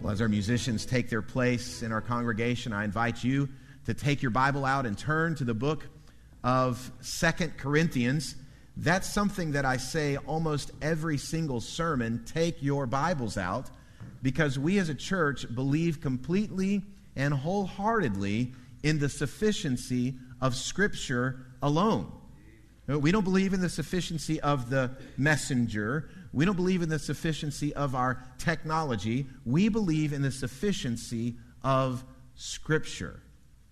Well, as our musicians take their place in our congregation, I invite you to take your Bible out and turn to the book of Second Corinthians. That's something that I say almost every single sermon. Take your Bibles out because we as a church believe completely and wholeheartedly in the sufficiency of Scripture alone. We don't believe in the sufficiency of the messenger. We don't believe in the sufficiency of our technology. We believe in the sufficiency of Scripture.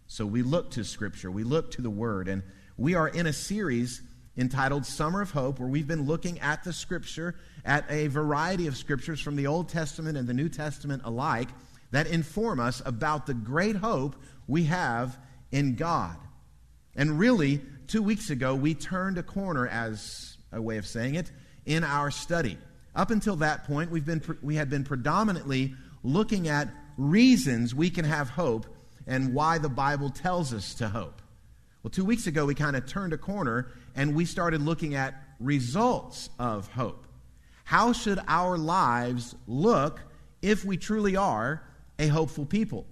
So we look to Scripture, we look to the Word, and we are in a series entitled Summer of Hope, where we've been looking at the Scripture, at a variety of Scriptures from the Old Testament and the New Testament alike, that inform us about the great hope we have in God. And really, two weeks ago, we turned a corner, as a way of saying it, in our study. Up until that point, we've been, we had been predominantly looking at reasons we can have hope and why the Bible tells us to hope. Well, two weeks ago, we kind of turned a corner and we started looking at results of hope. How should our lives look if we truly are a hopeful people?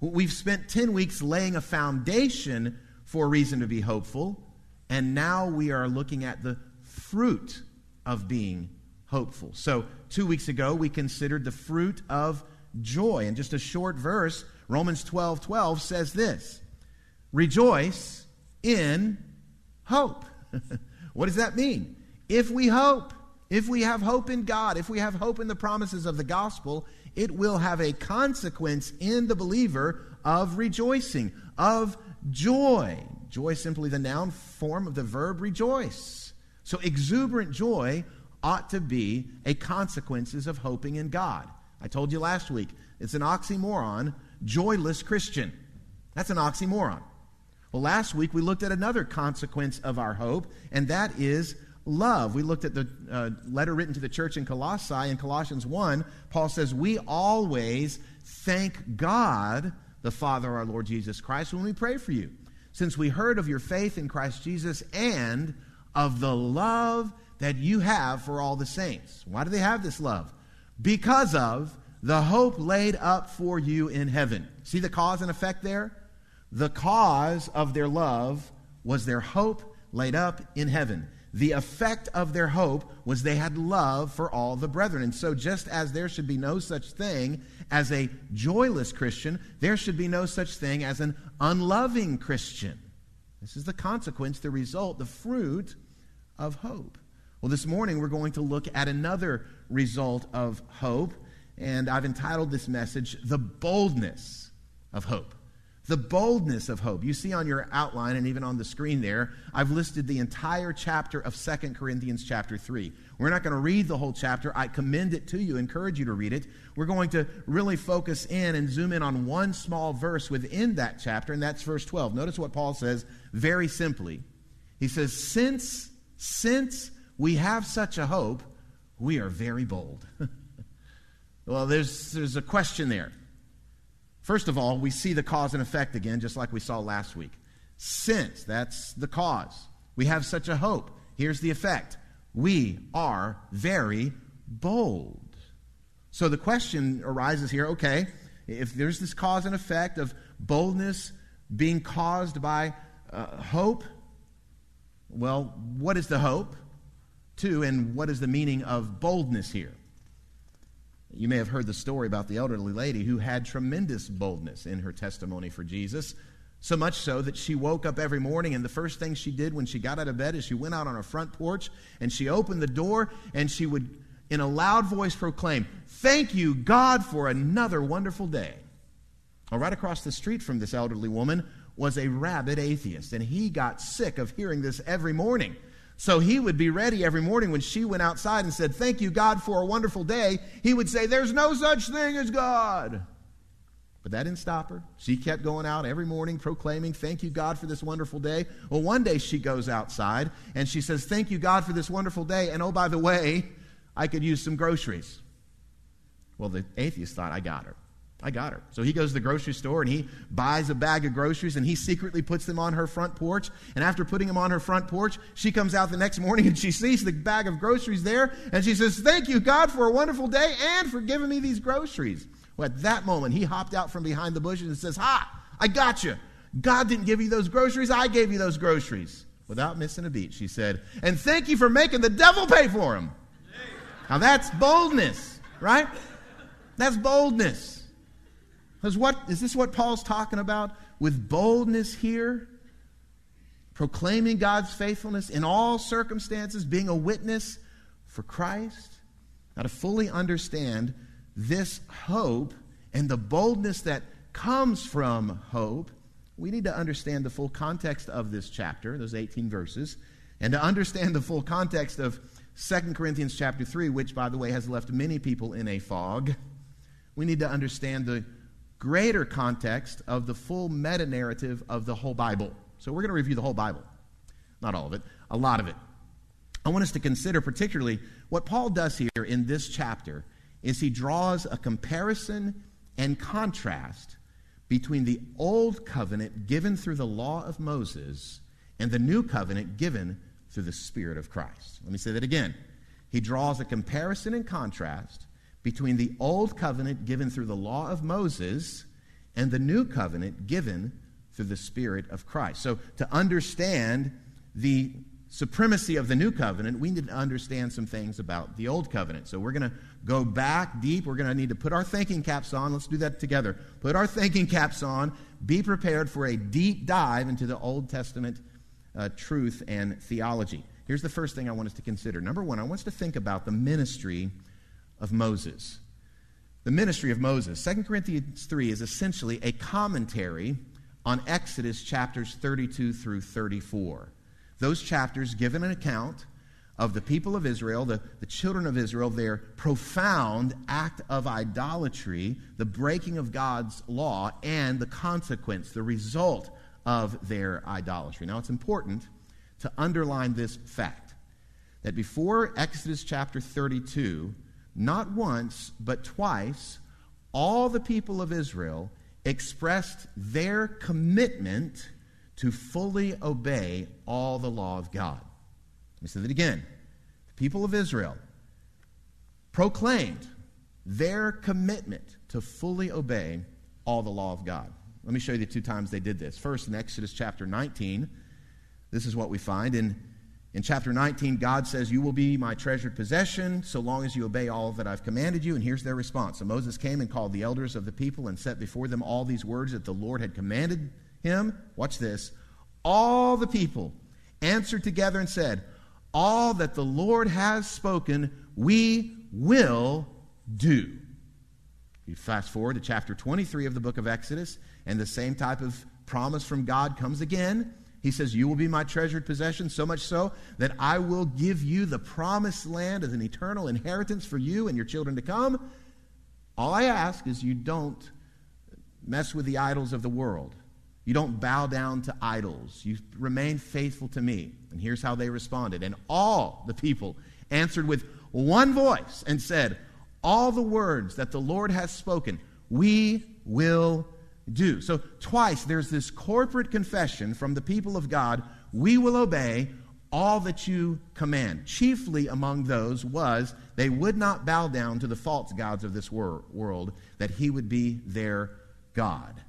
We've spent 10 weeks laying a foundation for a reason to be hopeful. And now we are looking at the fruit of being hopeful. So, two weeks ago, we considered the fruit of joy. And just a short verse, Romans 12 12 says this Rejoice in hope. what does that mean? If we hope, if we have hope in God, if we have hope in the promises of the gospel, it will have a consequence in the believer of rejoicing, of joy. Joy simply the noun form of the verb rejoice. So exuberant joy ought to be a consequences of hoping in God. I told you last week, it's an oxymoron, joyless Christian. That's an oxymoron. Well, last week we looked at another consequence of our hope, and that is love. We looked at the uh, letter written to the church in Colossae. In Colossians 1, Paul says, We always thank God the Father, our Lord Jesus Christ, when we pray for you, since we heard of your faith in Christ Jesus and of the love that you have for all the saints. Why do they have this love? Because of the hope laid up for you in heaven. See the cause and effect there? The cause of their love was their hope laid up in heaven the effect of their hope was they had love for all the brethren. And so, just as there should be no such thing as a joyless Christian, there should be no such thing as an unloving Christian. This is the consequence, the result, the fruit of hope. Well, this morning we're going to look at another result of hope, and I've entitled this message, The Boldness of Hope. The boldness of hope. You see on your outline and even on the screen there, I've listed the entire chapter of Second Corinthians, chapter 3. We're not going to read the whole chapter. I commend it to you, encourage you to read it. We're going to really focus in and zoom in on one small verse within that chapter, and that's verse 12. Notice what Paul says very simply. He says, Since, since we have such a hope, we are very bold. well, there's, there's a question there. First of all, we see the cause and effect again, just like we saw last week. Since, that's the cause. We have such a hope. Here's the effect we are very bold. So the question arises here okay, if there's this cause and effect of boldness being caused by uh, hope, well, what is the hope? Two, and what is the meaning of boldness here? You may have heard the story about the elderly lady who had tremendous boldness in her testimony for Jesus. So much so that she woke up every morning, and the first thing she did when she got out of bed is she went out on her front porch and she opened the door and she would, in a loud voice, proclaim, Thank you, God, for another wonderful day. Well, right across the street from this elderly woman was a rabid atheist, and he got sick of hearing this every morning. So he would be ready every morning when she went outside and said, Thank you, God, for a wonderful day. He would say, There's no such thing as God. But that didn't stop her. She kept going out every morning proclaiming, Thank you, God, for this wonderful day. Well, one day she goes outside and she says, Thank you, God, for this wonderful day. And oh, by the way, I could use some groceries. Well, the atheist thought, I got her. I got her. So he goes to the grocery store and he buys a bag of groceries and he secretly puts them on her front porch. And after putting them on her front porch, she comes out the next morning and she sees the bag of groceries there and she says, Thank you, God, for a wonderful day and for giving me these groceries. Well, at that moment, he hopped out from behind the bushes and says, Ha, I got you. God didn't give you those groceries, I gave you those groceries. Without missing a beat, she said, And thank you for making the devil pay for them. Now that's boldness, right? That's boldness. Because what is this what Paul's talking about with boldness here? Proclaiming God's faithfulness in all circumstances, being a witness for Christ. Now, to fully understand this hope and the boldness that comes from hope, we need to understand the full context of this chapter, those 18 verses, and to understand the full context of 2 Corinthians chapter 3, which, by the way, has left many people in a fog. We need to understand the greater context of the full meta narrative of the whole Bible. So we're going to review the whole Bible. Not all of it, a lot of it. I want us to consider particularly what Paul does here in this chapter is he draws a comparison and contrast between the old covenant given through the law of Moses and the new covenant given through the Spirit of Christ. Let me say that again. He draws a comparison and contrast between the old covenant given through the law of Moses and the new covenant given through the Spirit of Christ. So, to understand the supremacy of the new covenant, we need to understand some things about the old covenant. So, we're going to go back deep. We're going to need to put our thinking caps on. Let's do that together. Put our thinking caps on. Be prepared for a deep dive into the Old Testament uh, truth and theology. Here's the first thing I want us to consider. Number one, I want us to think about the ministry of Moses. The ministry of Moses. 2 Corinthians 3 is essentially a commentary on Exodus chapters 32 through 34. Those chapters give an account of the people of Israel, the, the children of Israel, their profound act of idolatry, the breaking of God's law, and the consequence, the result of their idolatry. Now, it's important to underline this fact that before Exodus chapter 32, not once, but twice, all the people of Israel expressed their commitment to fully obey all the law of God. Let me say that again. The people of Israel proclaimed their commitment to fully obey all the law of God. Let me show you the two times they did this. First, in Exodus chapter 19, this is what we find. In in chapter 19, God says, You will be my treasured possession so long as you obey all that I've commanded you. And here's their response. So Moses came and called the elders of the people and set before them all these words that the Lord had commanded him. Watch this. All the people answered together and said, All that the Lord has spoken, we will do. You fast forward to chapter 23 of the book of Exodus, and the same type of promise from God comes again. He says, You will be my treasured possession, so much so that I will give you the promised land as an eternal inheritance for you and your children to come. All I ask is you don't mess with the idols of the world. You don't bow down to idols. You remain faithful to me. And here's how they responded. And all the people answered with one voice and said, All the words that the Lord has spoken, we will do. So, twice there's this corporate confession from the people of God we will obey all that you command. Chiefly among those was they would not bow down to the false gods of this wor- world, that he would be their God.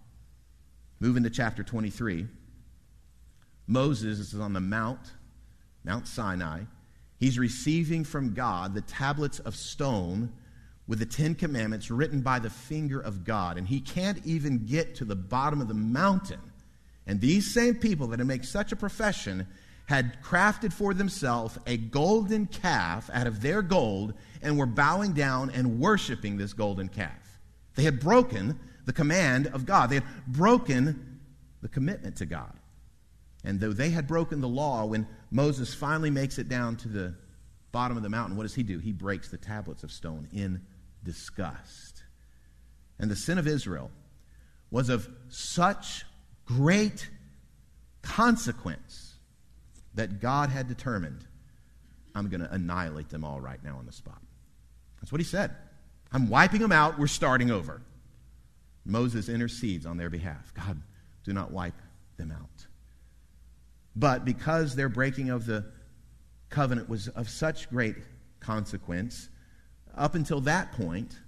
Moving to chapter 23. Moses is on the Mount, Mount Sinai. He's receiving from God the tablets of stone with the Ten Commandments written by the finger of God. And he can't even get to the bottom of the mountain. And these same people that make such a profession had crafted for themselves a golden calf out of their gold and were bowing down and worshiping this golden calf. They had broken the command of God, they had broken the commitment to God. And though they had broken the law, when Moses finally makes it down to the bottom of the mountain, what does he do? He breaks the tablets of stone in disgust. And the sin of Israel was of such great consequence that God had determined, I'm going to annihilate them all right now on the spot. That's what he said. I'm wiping them out. We're starting over. Moses intercedes on their behalf. God, do not wipe them out. But because their breaking of the covenant was of such great consequence, up until that point,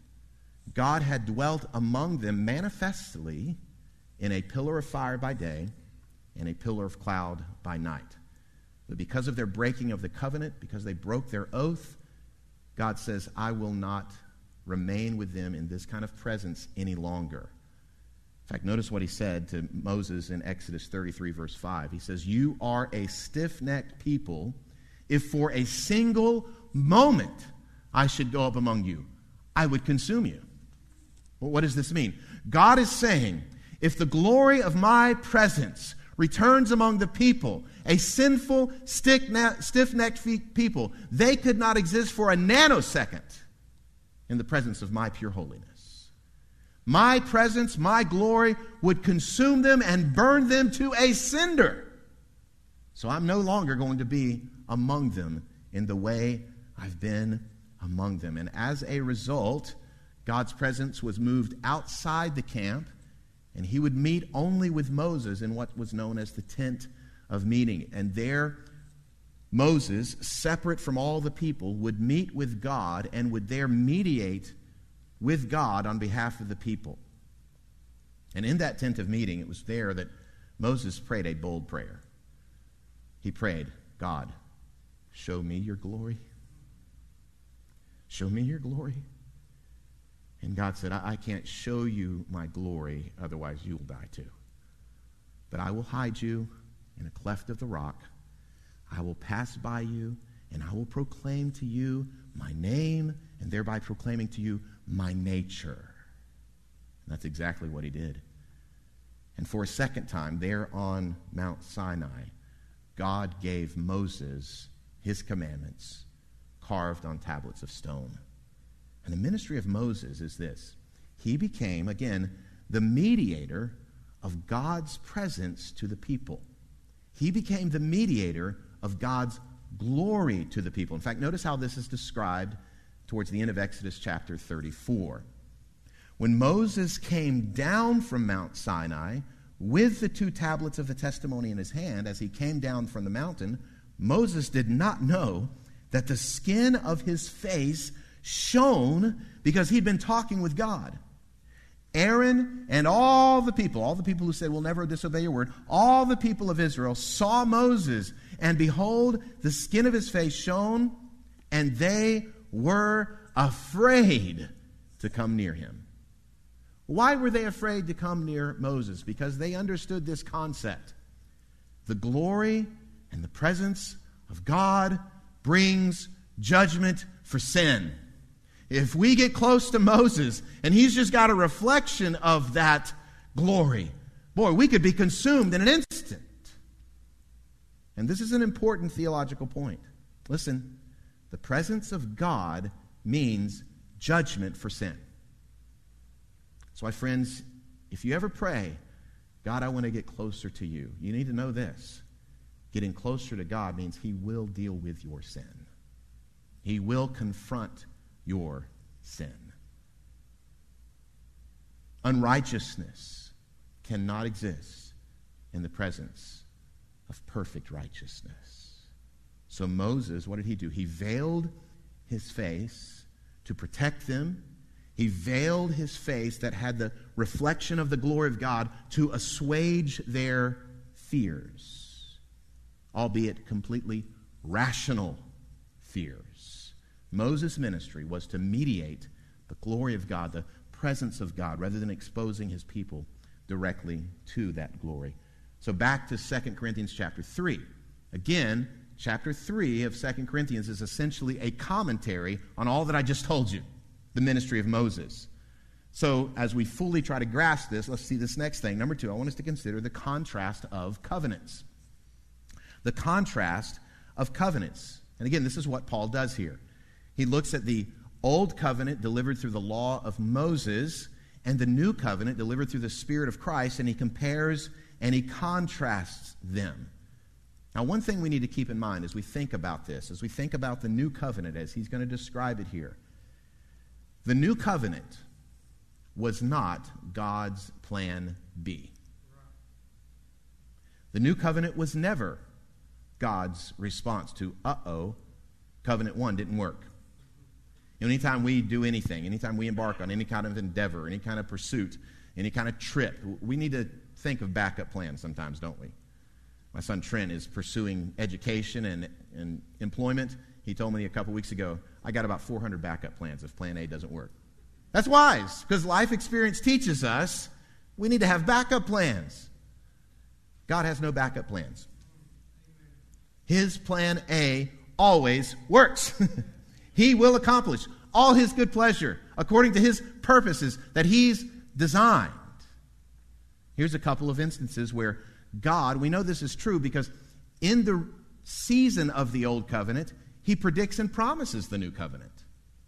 God had dwelt among them manifestly in a pillar of fire by day and a pillar of cloud by night. But because of their breaking of the covenant, because they broke their oath, God says, I will not remain with them in this kind of presence any longer. In fact, notice what he said to Moses in Exodus 33, verse 5. He says, You are a stiff necked people. If for a single moment I should go up among you, I would consume you. Well, what does this mean? God is saying, If the glory of my presence returns among the people, a sinful, stiff necked people, they could not exist for a nanosecond in the presence of my pure holiness. My presence, my glory would consume them and burn them to a cinder. So I'm no longer going to be among them in the way I've been among them. And as a result, God's presence was moved outside the camp, and he would meet only with Moses in what was known as the tent of meeting. And there, Moses, separate from all the people, would meet with God and would there mediate with God on behalf of the people. And in that tent of meeting, it was there that Moses prayed a bold prayer. He prayed, God, show me your glory. Show me your glory. And God said, I, I can't show you my glory, otherwise you will die too. But I will hide you in a cleft of the rock. I will pass by you, and I will proclaim to you my name, and thereby proclaiming to you my nature. And that's exactly what he did. And for a second time, there on Mount Sinai, God gave Moses his commandments carved on tablets of stone. And the ministry of Moses is this he became, again, the mediator of God's presence to the people. He became the mediator of God's glory to the people. In fact, notice how this is described towards the end of Exodus chapter 34. When Moses came down from Mount Sinai with the two tablets of the testimony in his hand, as he came down from the mountain, Moses did not know that the skin of his face shone because he'd been talking with God. Aaron and all the people, all the people who said, We'll never disobey your word, all the people of Israel saw Moses, and behold, the skin of his face shone, and they were afraid to come near him. Why were they afraid to come near Moses? Because they understood this concept. The glory and the presence of God brings judgment for sin. If we get close to Moses and he's just got a reflection of that glory, boy, we could be consumed in an instant. And this is an important theological point. Listen, the presence of God means judgment for sin. So, my friends, if you ever pray, God, I want to get closer to you, you need to know this. Getting closer to God means He will deal with your sin, He will confront your sin. Unrighteousness cannot exist in the presence of perfect righteousness. So Moses, what did he do? He veiled his face to protect them. He veiled his face that had the reflection of the glory of God to assuage their fears, albeit completely rational fears. Moses' ministry was to mediate the glory of God, the presence of God, rather than exposing his people directly to that glory. So back to 2 Corinthians chapter 3. Again, chapter 3 of 2 Corinthians is essentially a commentary on all that I just told you the ministry of Moses. So, as we fully try to grasp this, let's see this next thing. Number two, I want us to consider the contrast of covenants. The contrast of covenants. And again, this is what Paul does here. He looks at the old covenant delivered through the law of Moses and the new covenant delivered through the Spirit of Christ, and he compares and he contrasts them. Now, one thing we need to keep in mind as we think about this, as we think about the new covenant, as he's going to describe it here, the new covenant was not God's plan B. The new covenant was never God's response to, uh oh, covenant one didn't work. Anytime we do anything, anytime we embark on any kind of endeavor, any kind of pursuit, any kind of trip, we need to think of backup plans sometimes, don't we? My son Trent is pursuing education and, and employment. He told me a couple weeks ago, I got about 400 backup plans if plan A doesn't work. That's wise because life experience teaches us we need to have backup plans. God has no backup plans. His plan A always works. he will accomplish all his good pleasure according to his purposes that he's designed. Here's a couple of instances where God, we know this is true because in the season of the old covenant, he predicts and promises the new covenant.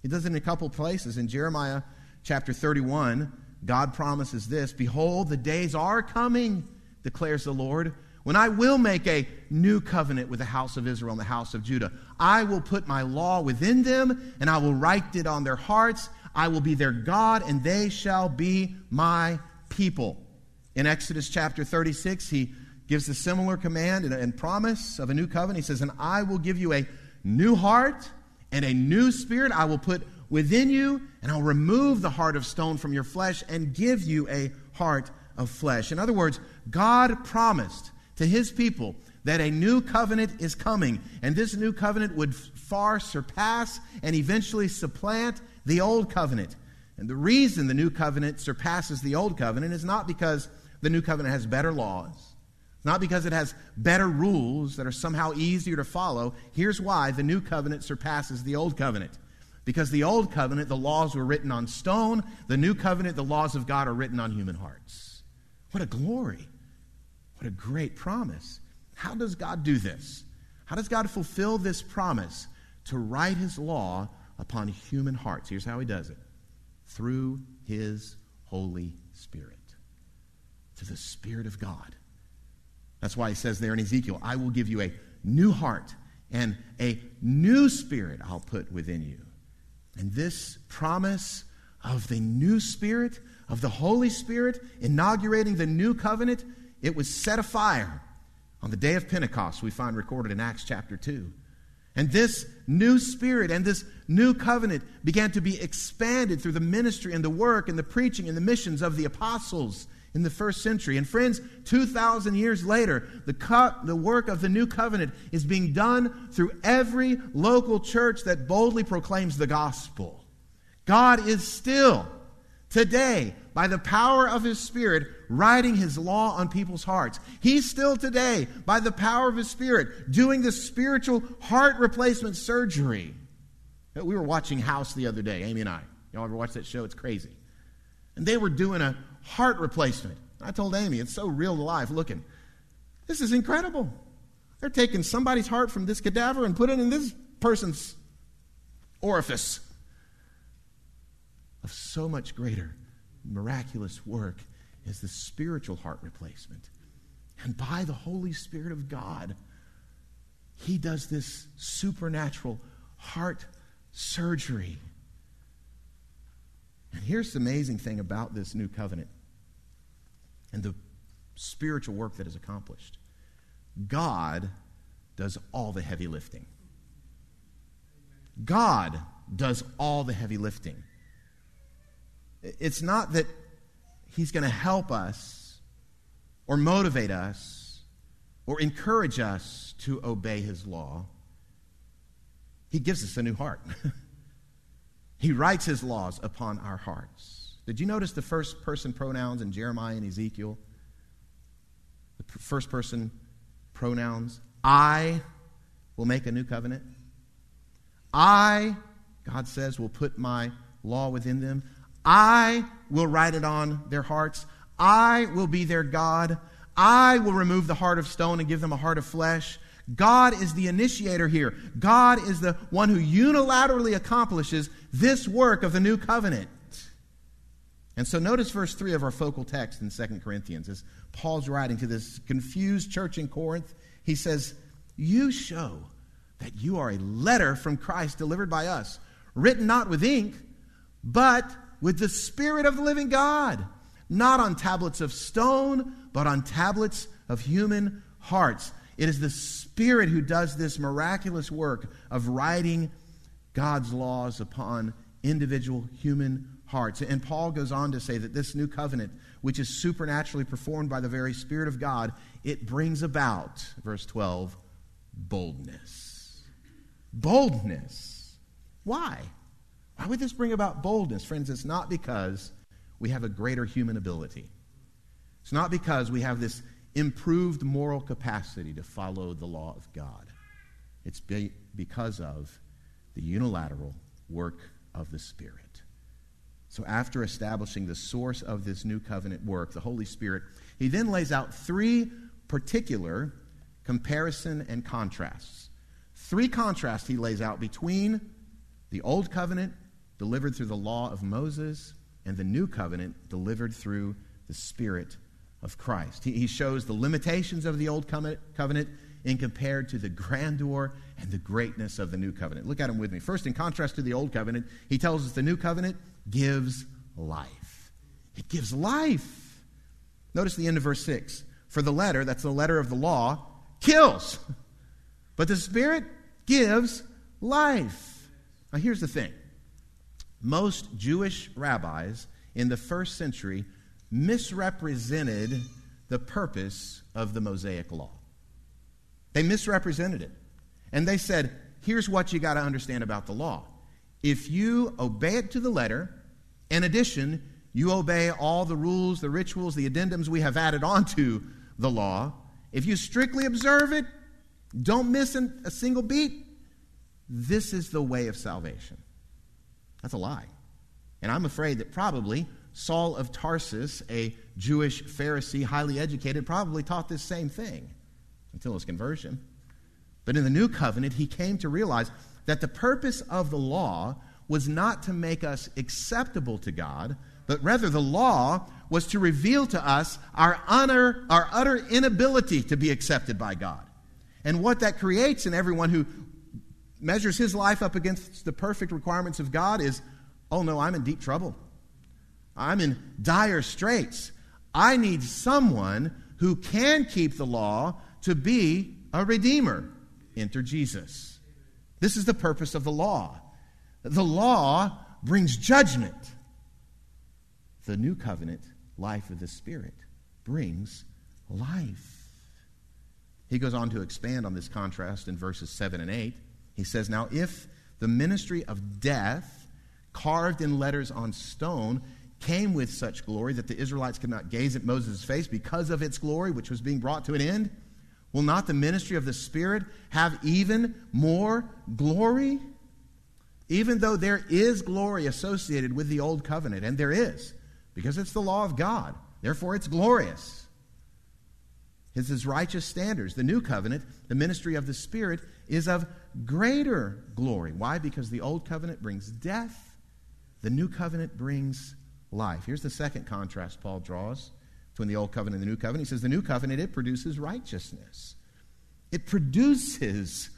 He does it in a couple places. In Jeremiah chapter 31, God promises this Behold, the days are coming, declares the Lord, when I will make a new covenant with the house of Israel and the house of Judah. I will put my law within them, and I will write it on their hearts. I will be their God, and they shall be my people. In Exodus chapter 36, he gives a similar command and, and promise of a new covenant. He says, And I will give you a new heart and a new spirit I will put within you, and I'll remove the heart of stone from your flesh and give you a heart of flesh. In other words, God promised to his people that a new covenant is coming, and this new covenant would far surpass and eventually supplant the old covenant. And the reason the new covenant surpasses the old covenant is not because the new covenant has better laws, not because it has better rules that are somehow easier to follow. Here's why the new covenant surpasses the old covenant. Because the old covenant, the laws were written on stone. The new covenant, the laws of God are written on human hearts. What a glory. What a great promise. How does God do this? How does God fulfill this promise to write his law upon human hearts? Here's how he does it through his Holy Spirit, to the Spirit of God. That's why he says there in Ezekiel, I will give you a new heart and a new spirit I'll put within you. And this promise of the new spirit, of the Holy Spirit, inaugurating the new covenant, it was set afire on the day of Pentecost, we find recorded in Acts chapter 2. And this new spirit and this new covenant began to be expanded through the ministry and the work and the preaching and the missions of the apostles in the first century. And friends, 2,000 years later, the, co- the work of the new covenant is being done through every local church that boldly proclaims the gospel. God is still, today, by the power of his Spirit, writing his law on people's hearts. He's still today, by the power of his Spirit, doing the spiritual heart replacement surgery. We were watching House the other day, Amy and I. Y'all ever watch that show? It's crazy. And they were doing a heart replacement. I told Amy, it's so real to life looking. This is incredible. They're taking somebody's heart from this cadaver and put it in this person's orifice. Of so much greater, miraculous work is the spiritual heart replacement. And by the Holy Spirit of God, He does this supernatural heart surgery and here's the amazing thing about this new covenant and the spiritual work that is accomplished God does all the heavy lifting. God does all the heavy lifting. It's not that He's going to help us or motivate us or encourage us to obey His law. He gives us a new heart. He writes his laws upon our hearts. Did you notice the first person pronouns in Jeremiah and Ezekiel? The first person pronouns. I will make a new covenant. I, God says, will put my law within them. I will write it on their hearts. I will be their God. I will remove the heart of stone and give them a heart of flesh. God is the initiator here. God is the one who unilaterally accomplishes this work of the new covenant. And so notice verse 3 of our focal text in 2 Corinthians as Paul's writing to this confused church in Corinth. He says, You show that you are a letter from Christ delivered by us, written not with ink, but With the Spirit of the living God, not on tablets of stone, but on tablets of human hearts. It is the Spirit who does this miraculous work of writing God's laws upon individual human hearts. And Paul goes on to say that this new covenant, which is supernaturally performed by the very Spirit of God, it brings about, verse 12, boldness. Boldness. Why? Why would this bring about boldness? Friends, it's not because we have a greater human ability. It's not because we have this improved moral capacity to follow the law of God. It's be- because of the unilateral work of the Spirit. So, after establishing the source of this new covenant work, the Holy Spirit, he then lays out three particular comparison and contrasts. Three contrasts he lays out between the old covenant delivered through the law of Moses and the new covenant delivered through the Spirit of Christ. He, he shows the limitations of the old covenant in compared to the grandeur and the greatness of the new covenant. Look at him with me. First, in contrast to the old covenant, he tells us the new covenant gives life. It gives life. Notice the end of verse 6. For the letter, that's the letter of the law, kills. But the Spirit gives life. Now, here's the thing most Jewish rabbis in the first century misrepresented the purpose of the Mosaic law. They misrepresented it. And they said, here's what you got to understand about the law. If you obey it to the letter, in addition, you obey all the rules, the rituals, the addendums we have added onto the law. If you strictly observe it, don't miss a single beat, this is the way of salvation. That's a lie. And I'm afraid that probably Saul of Tarsus, a Jewish Pharisee, highly educated, probably taught this same thing until his conversion. But in the new covenant, he came to realize that the purpose of the law was not to make us acceptable to God, but rather the law was to reveal to us our, honor, our utter inability to be accepted by God. And what that creates in everyone who measures his life up against the perfect requirements of God is oh no, I'm in deep trouble. I'm in dire straits. I need someone who can keep the law to be a redeemer. Enter Jesus. This is the purpose of the law. The law brings judgment. The new covenant, life of the Spirit, brings life. He goes on to expand on this contrast in verses 7 and 8. He says, Now, if the ministry of death, carved in letters on stone, came with such glory that the Israelites could not gaze at Moses' face because of its glory, which was being brought to an end, will not the ministry of the Spirit have even more glory? Even though there is glory associated with the old covenant, and there is, because it's the law of God, therefore it's glorious. It's his righteous standards. The new covenant, the ministry of the Spirit, is of greater glory. Why? Because the old covenant brings death, the new covenant brings life. Here's the second contrast Paul draws between the old covenant and the new covenant. He says the new covenant, it produces righteousness. It produces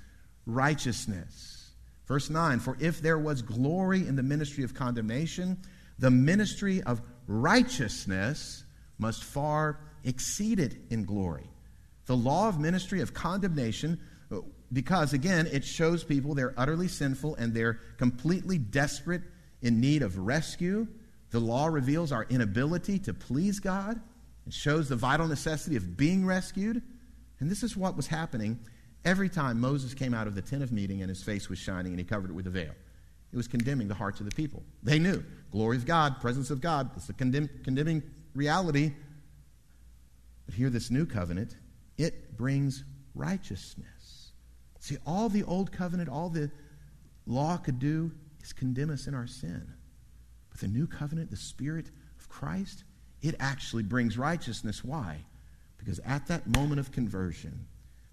righteousness. Verse 9 For if there was glory in the ministry of condemnation, the ministry of righteousness must far exceed it in glory. The law of ministry of condemnation uh, because, again, it shows people they're utterly sinful and they're completely desperate in need of rescue. The law reveals our inability to please God. It shows the vital necessity of being rescued. And this is what was happening every time Moses came out of the tent of meeting and his face was shining and he covered it with a veil. It was condemning the hearts of the people. They knew glory of God, presence of God. It's a condemn, condemning reality. But here, this new covenant, it brings righteousness. See, all the old covenant, all the law could do is condemn us in our sin. But the new covenant, the Spirit of Christ, it actually brings righteousness. Why? Because at that moment of conversion,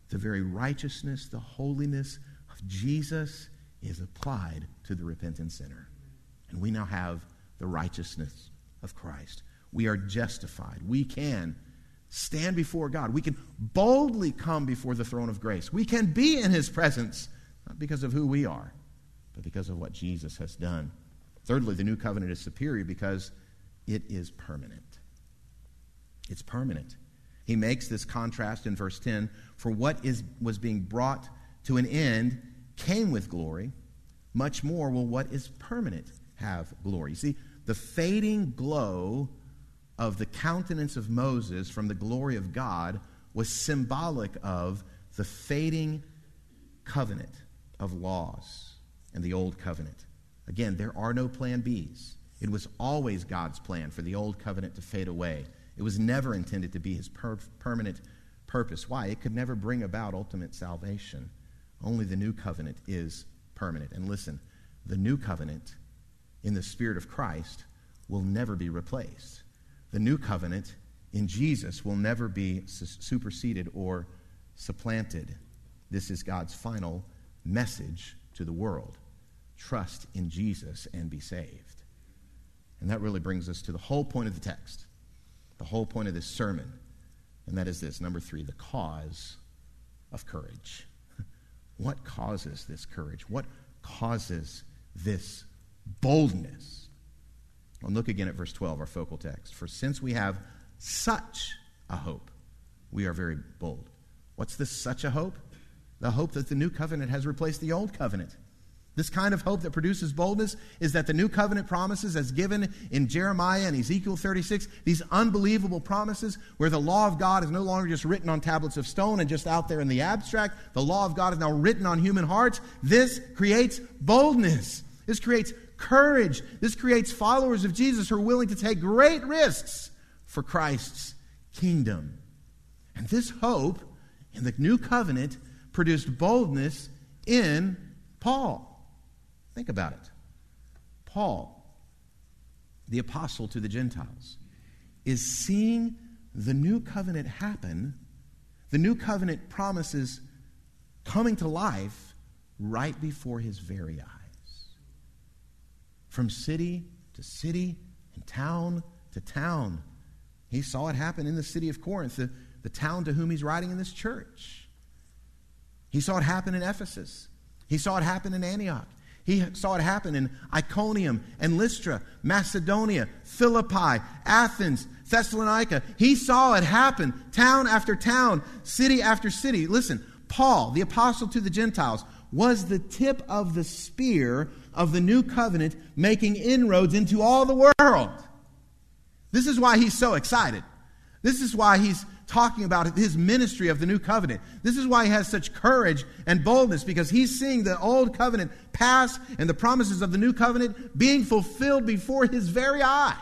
the very righteousness, the holiness of Jesus is applied to the repentant sinner. And we now have the righteousness of Christ. We are justified. We can stand before God. We can boldly come before the throne of grace. We can be in His presence, not because of who we are, but because of what Jesus has done. Thirdly, the new covenant is superior because it is permanent. It's permanent. He makes this contrast in verse 10 for what is, was being brought to an end came with glory, much more will what is permanent have glory. See, the fading glow of the countenance of Moses from the glory of God was symbolic of the fading covenant of laws and the old covenant. Again, there are no plan Bs. It was always God's plan for the old covenant to fade away. It was never intended to be his per- permanent purpose. Why? It could never bring about ultimate salvation. Only the new covenant is permanent. And listen, the new covenant in the Spirit of Christ will never be replaced. The new covenant in Jesus will never be superseded or supplanted. This is God's final message to the world. Trust in Jesus and be saved. And that really brings us to the whole point of the text, the whole point of this sermon. And that is this number three, the cause of courage. what causes this courage? What causes this boldness? Well, look again at verse 12, our focal text. For since we have such a hope, we are very bold. What's this such a hope? The hope that the new covenant has replaced the old covenant. This kind of hope that produces boldness is that the new covenant promises, as given in Jeremiah and Ezekiel 36, these unbelievable promises where the law of God is no longer just written on tablets of stone and just out there in the abstract. The law of God is now written on human hearts. This creates boldness. This creates courage. This creates followers of Jesus who are willing to take great risks for Christ's kingdom. And this hope in the new covenant produced boldness in Paul. Think about it. Paul, the apostle to the Gentiles, is seeing the new covenant happen, the new covenant promises coming to life right before his very eyes. From city to city and town to town. He saw it happen in the city of Corinth, the, the town to whom he's writing in this church. He saw it happen in Ephesus. He saw it happen in Antioch. He saw it happen in Iconium and Lystra, Macedonia, Philippi, Athens, Thessalonica. He saw it happen town after town, city after city. Listen, Paul, the apostle to the Gentiles, was the tip of the spear of the new covenant making inroads into all the world. This is why he's so excited. This is why he's talking about his ministry of the new covenant. This is why he has such courage and boldness because he's seeing the old covenant pass and the promises of the new covenant being fulfilled before his very eyes.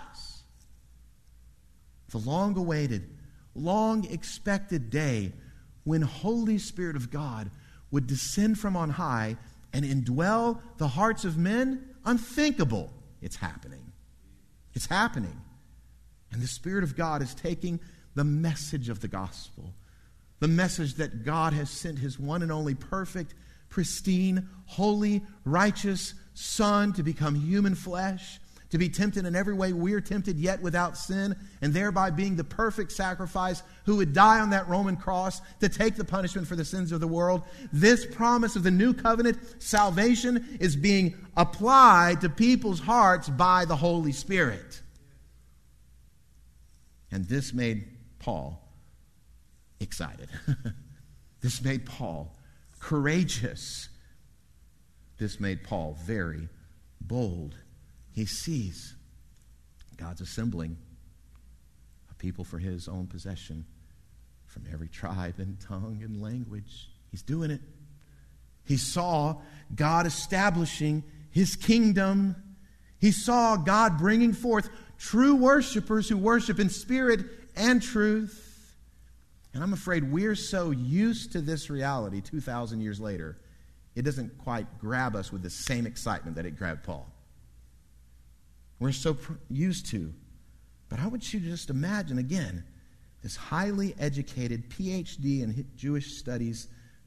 The long awaited, long expected day when Holy Spirit of God would descend from on high and indwell the hearts of men unthinkable. It's happening. It's happening. And the Spirit of God is taking the message of the gospel, the message that God has sent his one and only perfect, pristine, holy, righteous Son to become human flesh, to be tempted in every way we're tempted, yet without sin, and thereby being the perfect sacrifice who would die on that Roman cross to take the punishment for the sins of the world. This promise of the new covenant salvation is being applied to people's hearts by the Holy Spirit. And this made Paul excited. this made Paul courageous. This made Paul very bold. He sees God's assembling a people for his own possession from every tribe and tongue and language. He's doing it. He saw God establishing his kingdom. He saw God bringing forth true worshipers who worship in spirit and truth. And I'm afraid we're so used to this reality 2,000 years later, it doesn't quite grab us with the same excitement that it grabbed Paul. We're so used to. But I want you to just imagine again this highly educated PhD in Jewish studies,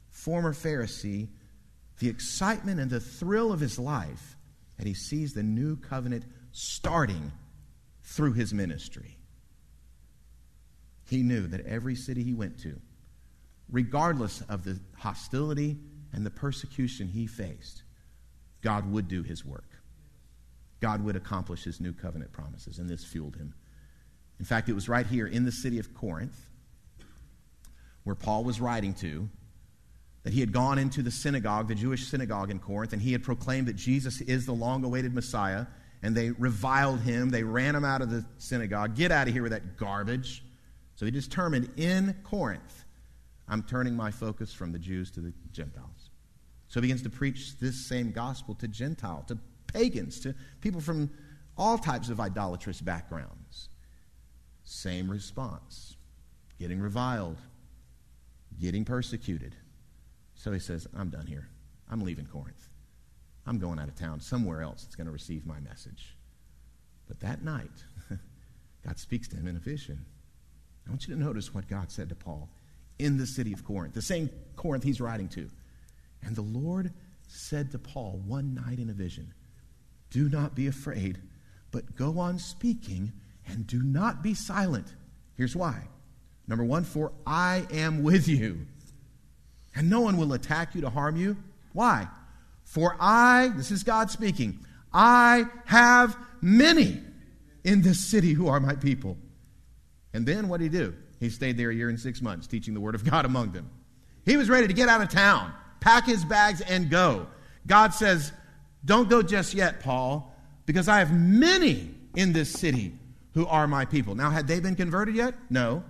former Pharisee, the excitement and the thrill of his life that he sees the new covenant starting through his ministry. He knew that every city he went to, regardless of the hostility and the persecution he faced, God would do his work. God would accomplish his new covenant promises, and this fueled him. In fact, it was right here in the city of Corinth, where Paul was writing to, that he had gone into the synagogue, the Jewish synagogue in Corinth, and he had proclaimed that Jesus is the long awaited Messiah, and they reviled him. They ran him out of the synagogue. Get out of here with that garbage. So he determined in Corinth, I'm turning my focus from the Jews to the Gentiles. So he begins to preach this same gospel to Gentile, to pagans, to people from all types of idolatrous backgrounds. Same response getting reviled, getting persecuted. So he says, I'm done here. I'm leaving Corinth. I'm going out of town, somewhere else that's going to receive my message. But that night, God speaks to him in a vision. I want you to notice what God said to Paul in the city of Corinth, the same Corinth he's writing to. And the Lord said to Paul one night in a vision, Do not be afraid, but go on speaking and do not be silent. Here's why. Number one, for I am with you, and no one will attack you to harm you. Why? For I, this is God speaking, I have many in this city who are my people. And then what did he do? He stayed there a year and six months teaching the word of God among them. He was ready to get out of town, pack his bags, and go. God says, Don't go just yet, Paul, because I have many in this city who are my people. Now, had they been converted yet? No.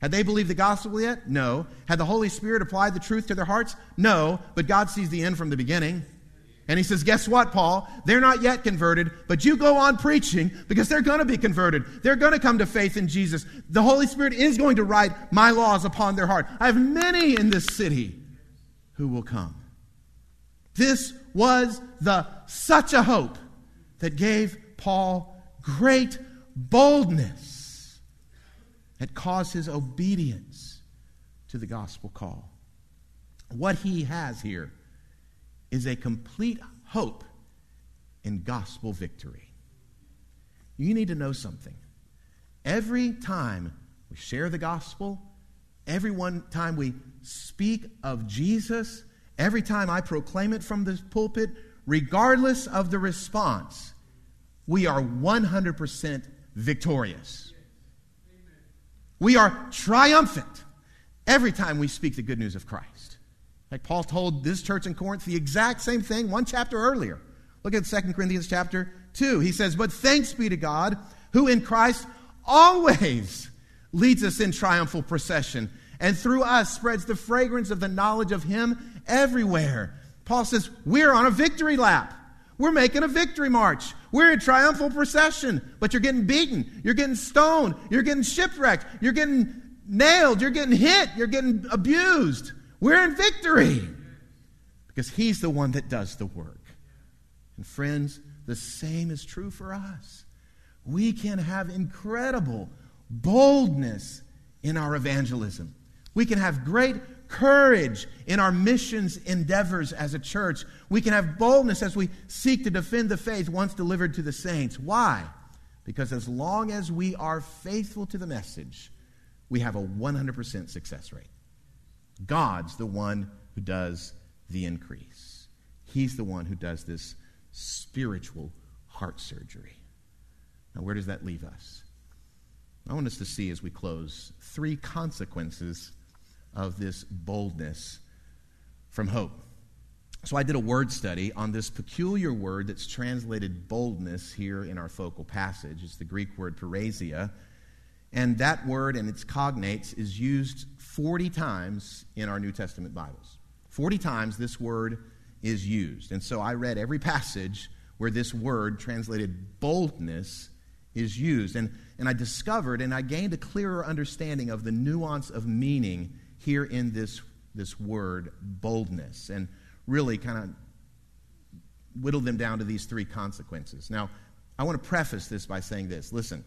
Had they believed the gospel yet? No. Had the Holy Spirit applied the truth to their hearts? No. But God sees the end from the beginning. And he says, Guess what, Paul? They're not yet converted, but you go on preaching because they're going to be converted. They're going to come to faith in Jesus. The Holy Spirit is going to write my laws upon their heart. I have many in this city who will come. This was the such a hope that gave Paul great boldness that caused his obedience to the gospel call. What he has here is a complete hope in gospel victory. You need to know something. Every time we share the gospel, every one time we speak of Jesus, every time I proclaim it from the pulpit, regardless of the response, we are 100% victorious. We are triumphant every time we speak the good news of Christ. Like Paul told this church in Corinth the exact same thing one chapter earlier. Look at 2 Corinthians chapter 2. He says, But thanks be to God, who in Christ always leads us in triumphal procession, and through us spreads the fragrance of the knowledge of Him everywhere. Paul says, We're on a victory lap. We're making a victory march. We're in triumphal procession, but you're getting beaten. You're getting stoned. You're getting shipwrecked. You're getting nailed. You're getting hit. You're getting abused. We're in victory because He's the one that does the work. And friends, the same is true for us. We can have incredible boldness in our evangelism. We can have great courage in our missions endeavors as a church. We can have boldness as we seek to defend the faith once delivered to the saints. Why? Because as long as we are faithful to the message, we have a 100% success rate. God's the one who does the increase. He's the one who does this spiritual heart surgery. Now, where does that leave us? I want us to see as we close three consequences of this boldness from hope. So, I did a word study on this peculiar word that's translated boldness here in our focal passage. It's the Greek word parrhesia. And that word and its cognates is used 40 times in our New Testament Bibles. 40 times this word is used. And so I read every passage where this word, translated boldness, is used. And, and I discovered and I gained a clearer understanding of the nuance of meaning here in this, this word, boldness, and really kind of whittled them down to these three consequences. Now, I want to preface this by saying this listen,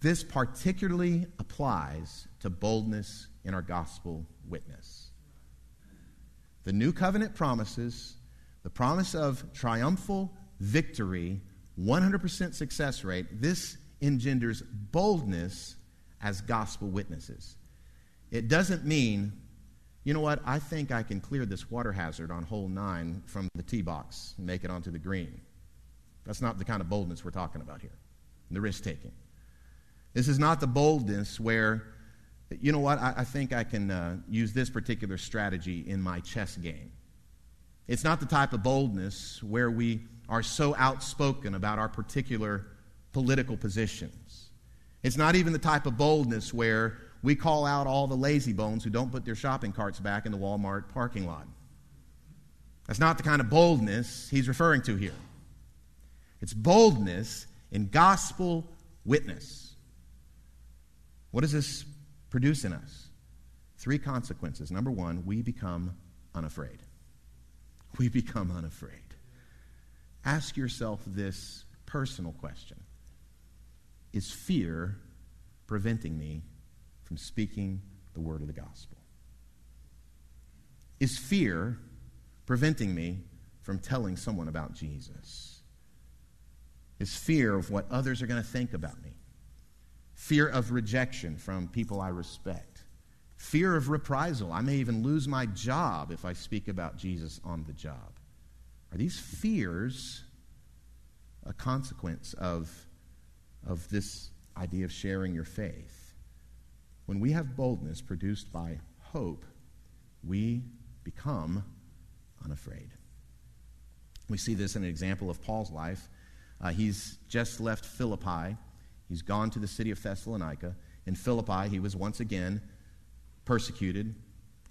this particularly applies to boldness in our gospel witness. The new covenant promises the promise of triumphal victory, 100% success rate. This engenders boldness as gospel witnesses. It doesn't mean, you know what, I think I can clear this water hazard on hole nine from the tee box and make it onto the green. That's not the kind of boldness we're talking about here, the risk taking. This is not the boldness where, you know what, I, I think I can uh, use this particular strategy in my chess game. It's not the type of boldness where we are so outspoken about our particular political positions. It's not even the type of boldness where we call out all the lazy bones who don't put their shopping carts back in the Walmart parking lot. That's not the kind of boldness he's referring to here. It's boldness in gospel witness. What does this produce in us? Three consequences. Number one, we become unafraid. We become unafraid. Ask yourself this personal question Is fear preventing me from speaking the word of the gospel? Is fear preventing me from telling someone about Jesus? Is fear of what others are going to think about me? Fear of rejection from people I respect? Fear of reprisal. I may even lose my job if I speak about Jesus on the job. Are these fears a consequence of, of this idea of sharing your faith? When we have boldness produced by hope, we become unafraid. We see this in an example of Paul's life. Uh, he's just left Philippi. He's gone to the city of Thessalonica. In Philippi, he was once again persecuted,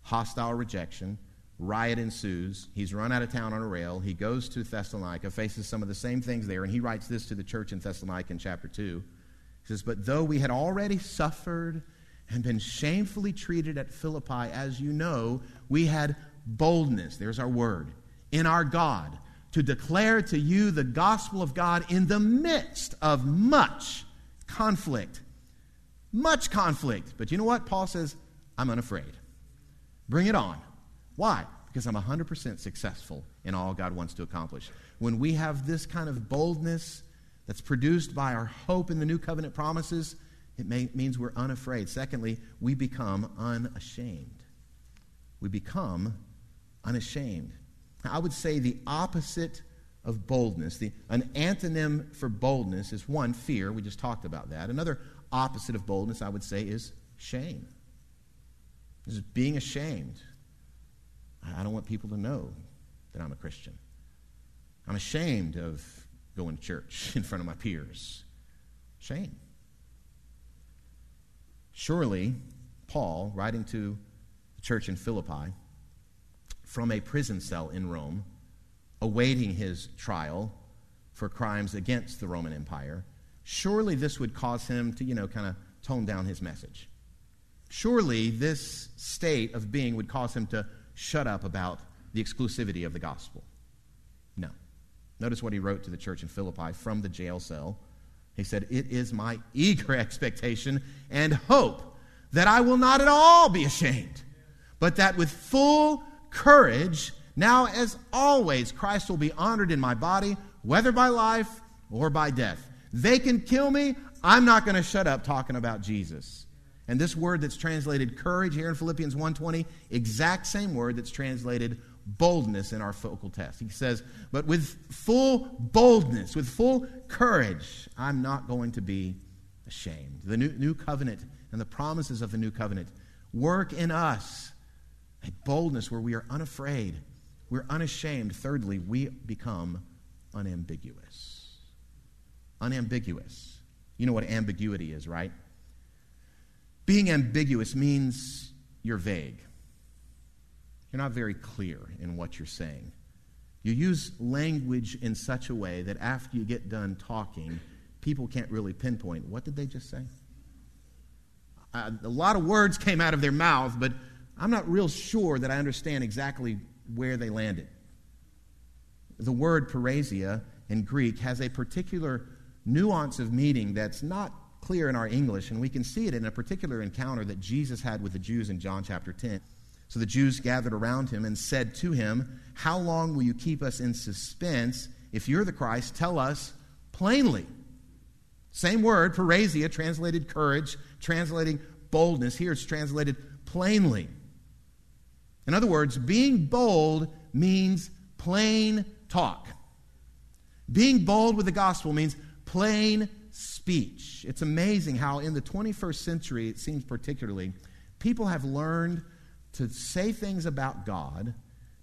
hostile rejection, riot ensues. He's run out of town on a rail. He goes to Thessalonica, faces some of the same things there, and he writes this to the church in Thessalonica in chapter 2. He says, But though we had already suffered and been shamefully treated at Philippi, as you know, we had boldness, there's our word, in our God to declare to you the gospel of God in the midst of much conflict. Much conflict. But you know what? Paul says, I'm unafraid. Bring it on. Why? Because I'm 100% successful in all God wants to accomplish. When we have this kind of boldness that's produced by our hope in the new covenant promises, it may, means we're unafraid. Secondly, we become unashamed. We become unashamed. I would say the opposite of boldness, the, an antonym for boldness is one, fear. We just talked about that. Another opposite of boldness, I would say, is shame. This is being ashamed. I don't want people to know that I'm a Christian. I'm ashamed of going to church in front of my peers. Shame. Surely, Paul, writing to the church in Philippi, from a prison cell in Rome, awaiting his trial for crimes against the Roman Empire, surely this would cause him to, you know, kind of tone down his message. Surely this state of being would cause him to shut up about the exclusivity of the gospel. No. Notice what he wrote to the church in Philippi from the jail cell. He said, It is my eager expectation and hope that I will not at all be ashamed, but that with full courage, now as always, Christ will be honored in my body, whether by life or by death. They can kill me. I'm not going to shut up talking about Jesus. And this word that's translated courage here in Philippians 1:20, exact same word that's translated boldness in our focal test. He says, "But with full boldness, with full courage, I'm not going to be ashamed." The new, new covenant and the promises of the new covenant work in us a boldness where we are unafraid, we're unashamed. Thirdly, we become unambiguous. Unambiguous. You know what ambiguity is, right? Being ambiguous means you're vague. You're not very clear in what you're saying. You use language in such a way that after you get done talking, people can't really pinpoint what did they just say? Uh, a lot of words came out of their mouth, but I'm not real sure that I understand exactly where they landed. The word parrhesia in Greek has a particular nuance of meaning that's not clear in our English, and we can see it in a particular encounter that Jesus had with the Jews in John chapter 10. So the Jews gathered around him and said to him, How long will you keep us in suspense? If you're the Christ, tell us plainly. Same word, parrhesia, translated courage, translating boldness. Here it's translated plainly. In other words, being bold means plain talk. Being bold with the gospel means plain speech. It's amazing how, in the 21st century, it seems particularly, people have learned to say things about God,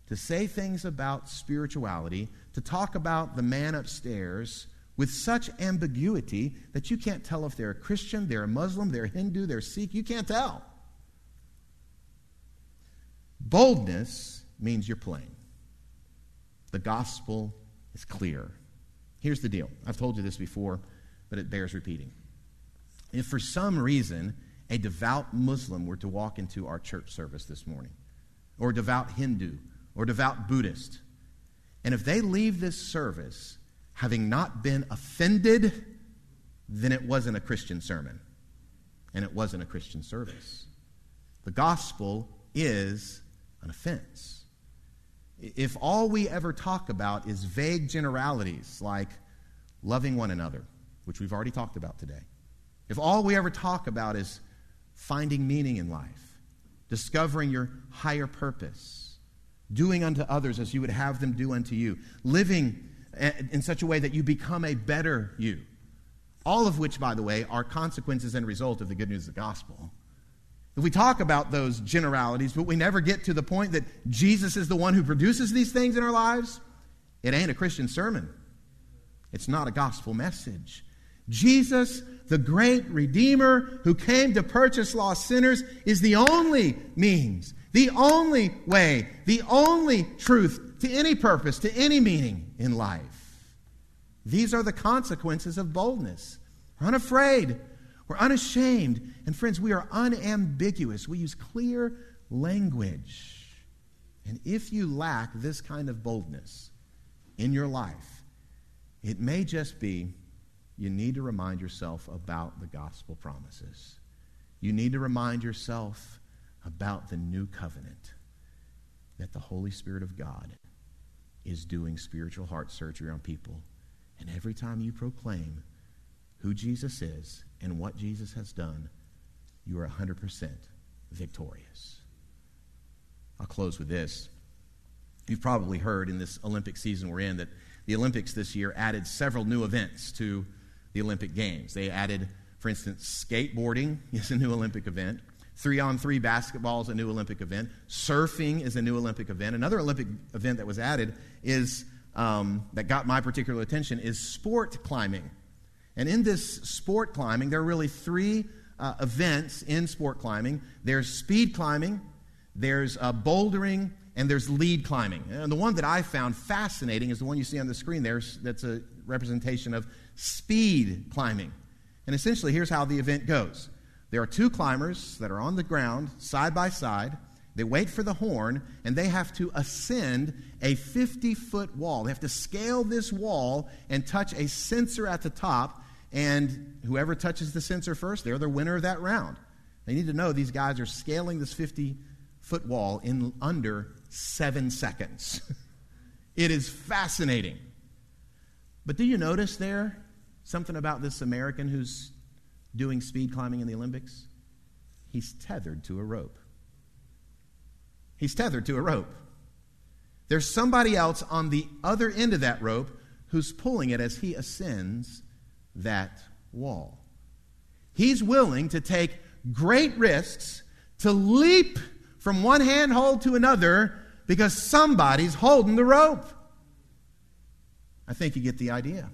to say things about spirituality, to talk about the man upstairs with such ambiguity that you can't tell if they're a Christian, they're a Muslim, they're a Hindu, they're Sikh. You can't tell. Boldness means you're plain. The gospel is clear. Here's the deal I've told you this before, but it bears repeating. If for some reason a devout Muslim were to walk into our church service this morning, or a devout Hindu, or a devout Buddhist, and if they leave this service having not been offended, then it wasn't a Christian sermon. And it wasn't a Christian service. The gospel is an offense. If all we ever talk about is vague generalities like loving one another, which we've already talked about today, if all we ever talk about is finding meaning in life, discovering your higher purpose, doing unto others as you would have them do unto you, living eh, in such a way that you become a better you. All of which, by the way, are consequences and result of the good news of the gospel. If we talk about those generalities, but we never get to the point that Jesus is the one who produces these things in our lives, it ain't a Christian sermon. It's not a gospel message. Jesus, the great Redeemer who came to purchase lost sinners, is the only means, the only way, the only truth to any purpose, to any meaning in life. These are the consequences of boldness. We're unafraid, we're unashamed, and friends, we are unambiguous. We use clear language. And if you lack this kind of boldness in your life, it may just be you need to remind yourself about the gospel promises. You need to remind yourself about the new covenant that the Holy Spirit of God is doing spiritual heart surgery on people. And every time you proclaim who Jesus is and what Jesus has done, you are 100% victorious. I'll close with this. You've probably heard in this Olympic season we're in that the Olympics this year added several new events to the Olympic Games. They added, for instance, skateboarding is a new Olympic event. Three on three basketball is a new Olympic event. Surfing is a new Olympic event. Another Olympic event that was added is, um, that got my particular attention, is sport climbing. And in this sport climbing, there are really three uh, events in sport climbing there's speed climbing, there's uh, bouldering, and there's lead climbing. And the one that I found fascinating is the one you see on the screen there. That's a representation of speed climbing. And essentially, here's how the event goes there are two climbers that are on the ground side by side. They wait for the horn, and they have to ascend a 50 foot wall. They have to scale this wall and touch a sensor at the top, and whoever touches the sensor first, they're the winner of that round. They need to know these guys are scaling this 50 foot wall in under seven seconds. it is fascinating. But do you notice there something about this American who's doing speed climbing in the Olympics? He's tethered to a rope. He's tethered to a rope. There's somebody else on the other end of that rope who's pulling it as he ascends that wall. He's willing to take great risks to leap from one handhold to another because somebody's holding the rope. I think you get the idea.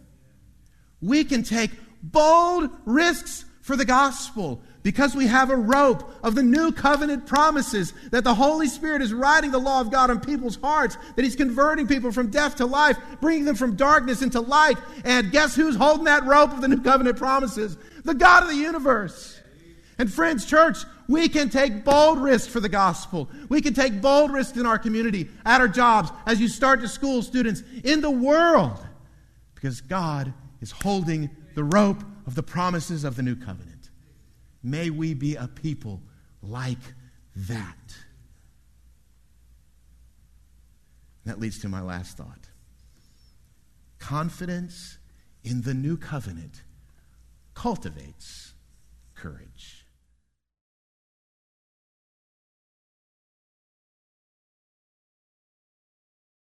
We can take bold risks for the gospel because we have a rope of the new covenant promises that the Holy Spirit is writing the law of God on people's hearts, that He's converting people from death to life, bringing them from darkness into light. And guess who's holding that rope of the new covenant promises? The God of the universe. And friends, church, we can take bold risks for the gospel. We can take bold risks in our community, at our jobs, as you start to school students, in the world, because God is holding the rope of the promises of the new covenant. May we be a people like that. That leads to my last thought. Confidence in the new covenant cultivates.